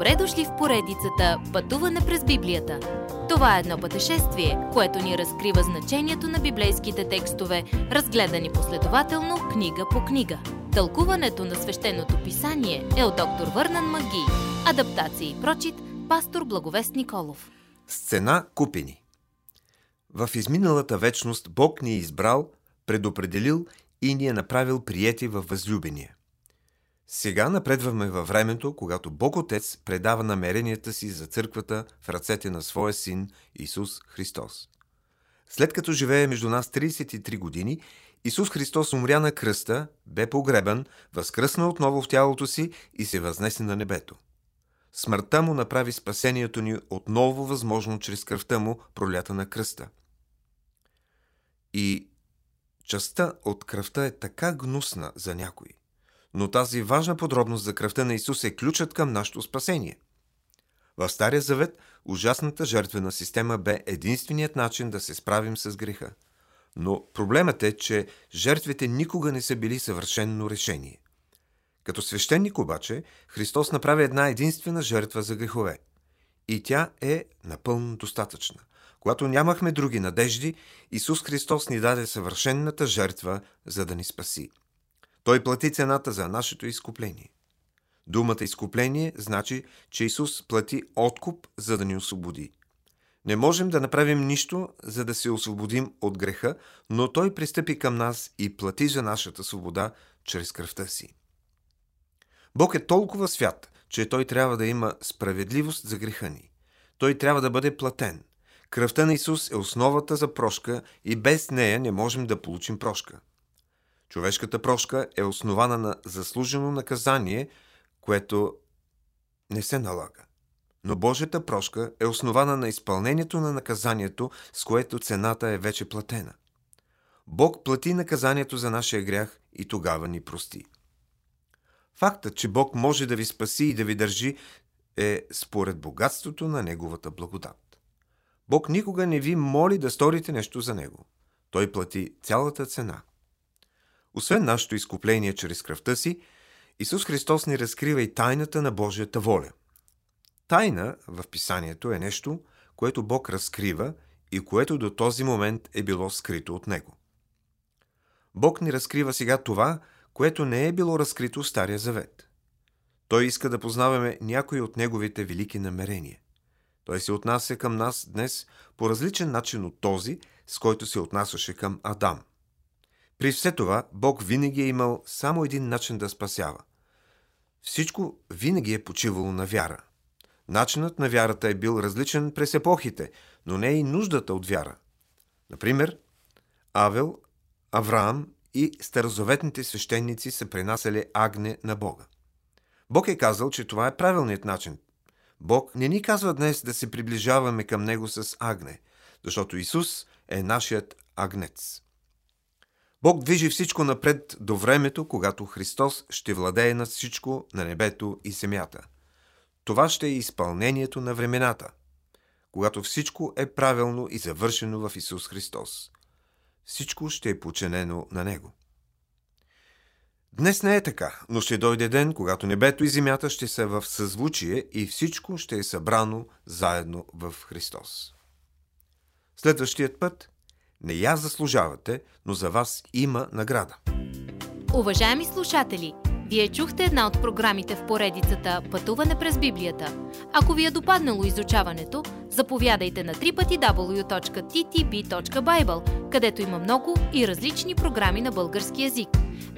Добре дошли в поредицата Пътуване през Библията. Това е едно пътешествие, което ни разкрива значението на библейските текстове, разгледани последователно книга по книга. Тълкуването на свещеното писание е от доктор Върнан Маги. Адаптация и прочит, пастор Благовест Николов. Сцена купени В изминалата вечност Бог ни е избрал, предопределил и ни е направил приети във възлюбения. Сега напредваме във времето, когато Бог Отец предава намеренията си за църквата в ръцете на своя син Исус Христос. След като живее между нас 33 години, Исус Христос умря на кръста, бе погребан, възкръсна отново в тялото си и се възнесе на небето. Смъртта му направи спасението ни отново възможно чрез кръвта му, пролята на кръста. И частта от кръвта е така гнусна за някои. Но тази важна подробност за кръвта на Исус е ключът към нашето спасение. В Стария Завет ужасната жертвена система бе единственият начин да се справим с греха. Но проблемът е, че жертвите никога не са били съвършенно решение. Като свещеник обаче, Христос направи една единствена жертва за грехове. И тя е напълно достатъчна. Когато нямахме други надежди, Исус Христос ни даде съвършенната жертва, за да ни спаси. Той плати цената за нашето изкупление. Думата изкупление значи, че Исус плати откуп, за да ни освободи. Не можем да направим нищо, за да се освободим от греха, но Той пристъпи към нас и плати за нашата свобода чрез кръвта си. Бог е толкова свят, че Той трябва да има справедливост за греха ни. Той трябва да бъде платен. Кръвта на Исус е основата за прошка и без нея не можем да получим прошка. Човешката прошка е основана на заслужено наказание, което не се налага. Но Божията прошка е основана на изпълнението на наказанието, с което цената е вече платена. Бог плати наказанието за нашия грях и тогава ни прости. Фактът, че Бог може да ви спаси и да ви държи, е според богатството на Неговата благодат. Бог никога не ви моли да сторите нещо за Него. Той плати цялата цена – освен нашето изкупление чрез кръвта си, Исус Христос ни разкрива и тайната на Божията воля. Тайна в писанието е нещо, което Бог разкрива и което до този момент е било скрито от Него. Бог ни разкрива сега това, което не е било разкрито в Стария Завет. Той иска да познаваме някои от Неговите велики намерения. Той се отнася към нас днес по различен начин от този, с който се отнасяше към Адам. При все това, Бог винаги е имал само един начин да спасява. Всичко винаги е почивало на вяра. Начинът на вярата е бил различен през епохите, но не и нуждата от вяра. Например, Авел, Авраам и старозаветните свещеници са принасяли агне на Бога. Бог е казал, че това е правилният начин. Бог не ни казва днес да се приближаваме към Него с агне, защото Исус е нашият агнец. Бог движи всичко напред до времето, когато Христос ще владее над всичко на небето и земята. Това ще е изпълнението на времената, когато всичко е правилно и завършено в Исус Христос. Всичко ще е починено на Него. Днес не е така, но ще дойде ден, когато небето и земята ще са в съзвучие и всичко ще е събрано заедно в Христос. Следващият път не я заслужавате, но за вас има награда. Уважаеми слушатели, вие чухте една от програмите в поредицата Пътуване през Библията. Ако ви е допаднало изучаването, заповядайте на www.ttb.bible, където има много и различни програми на български язик.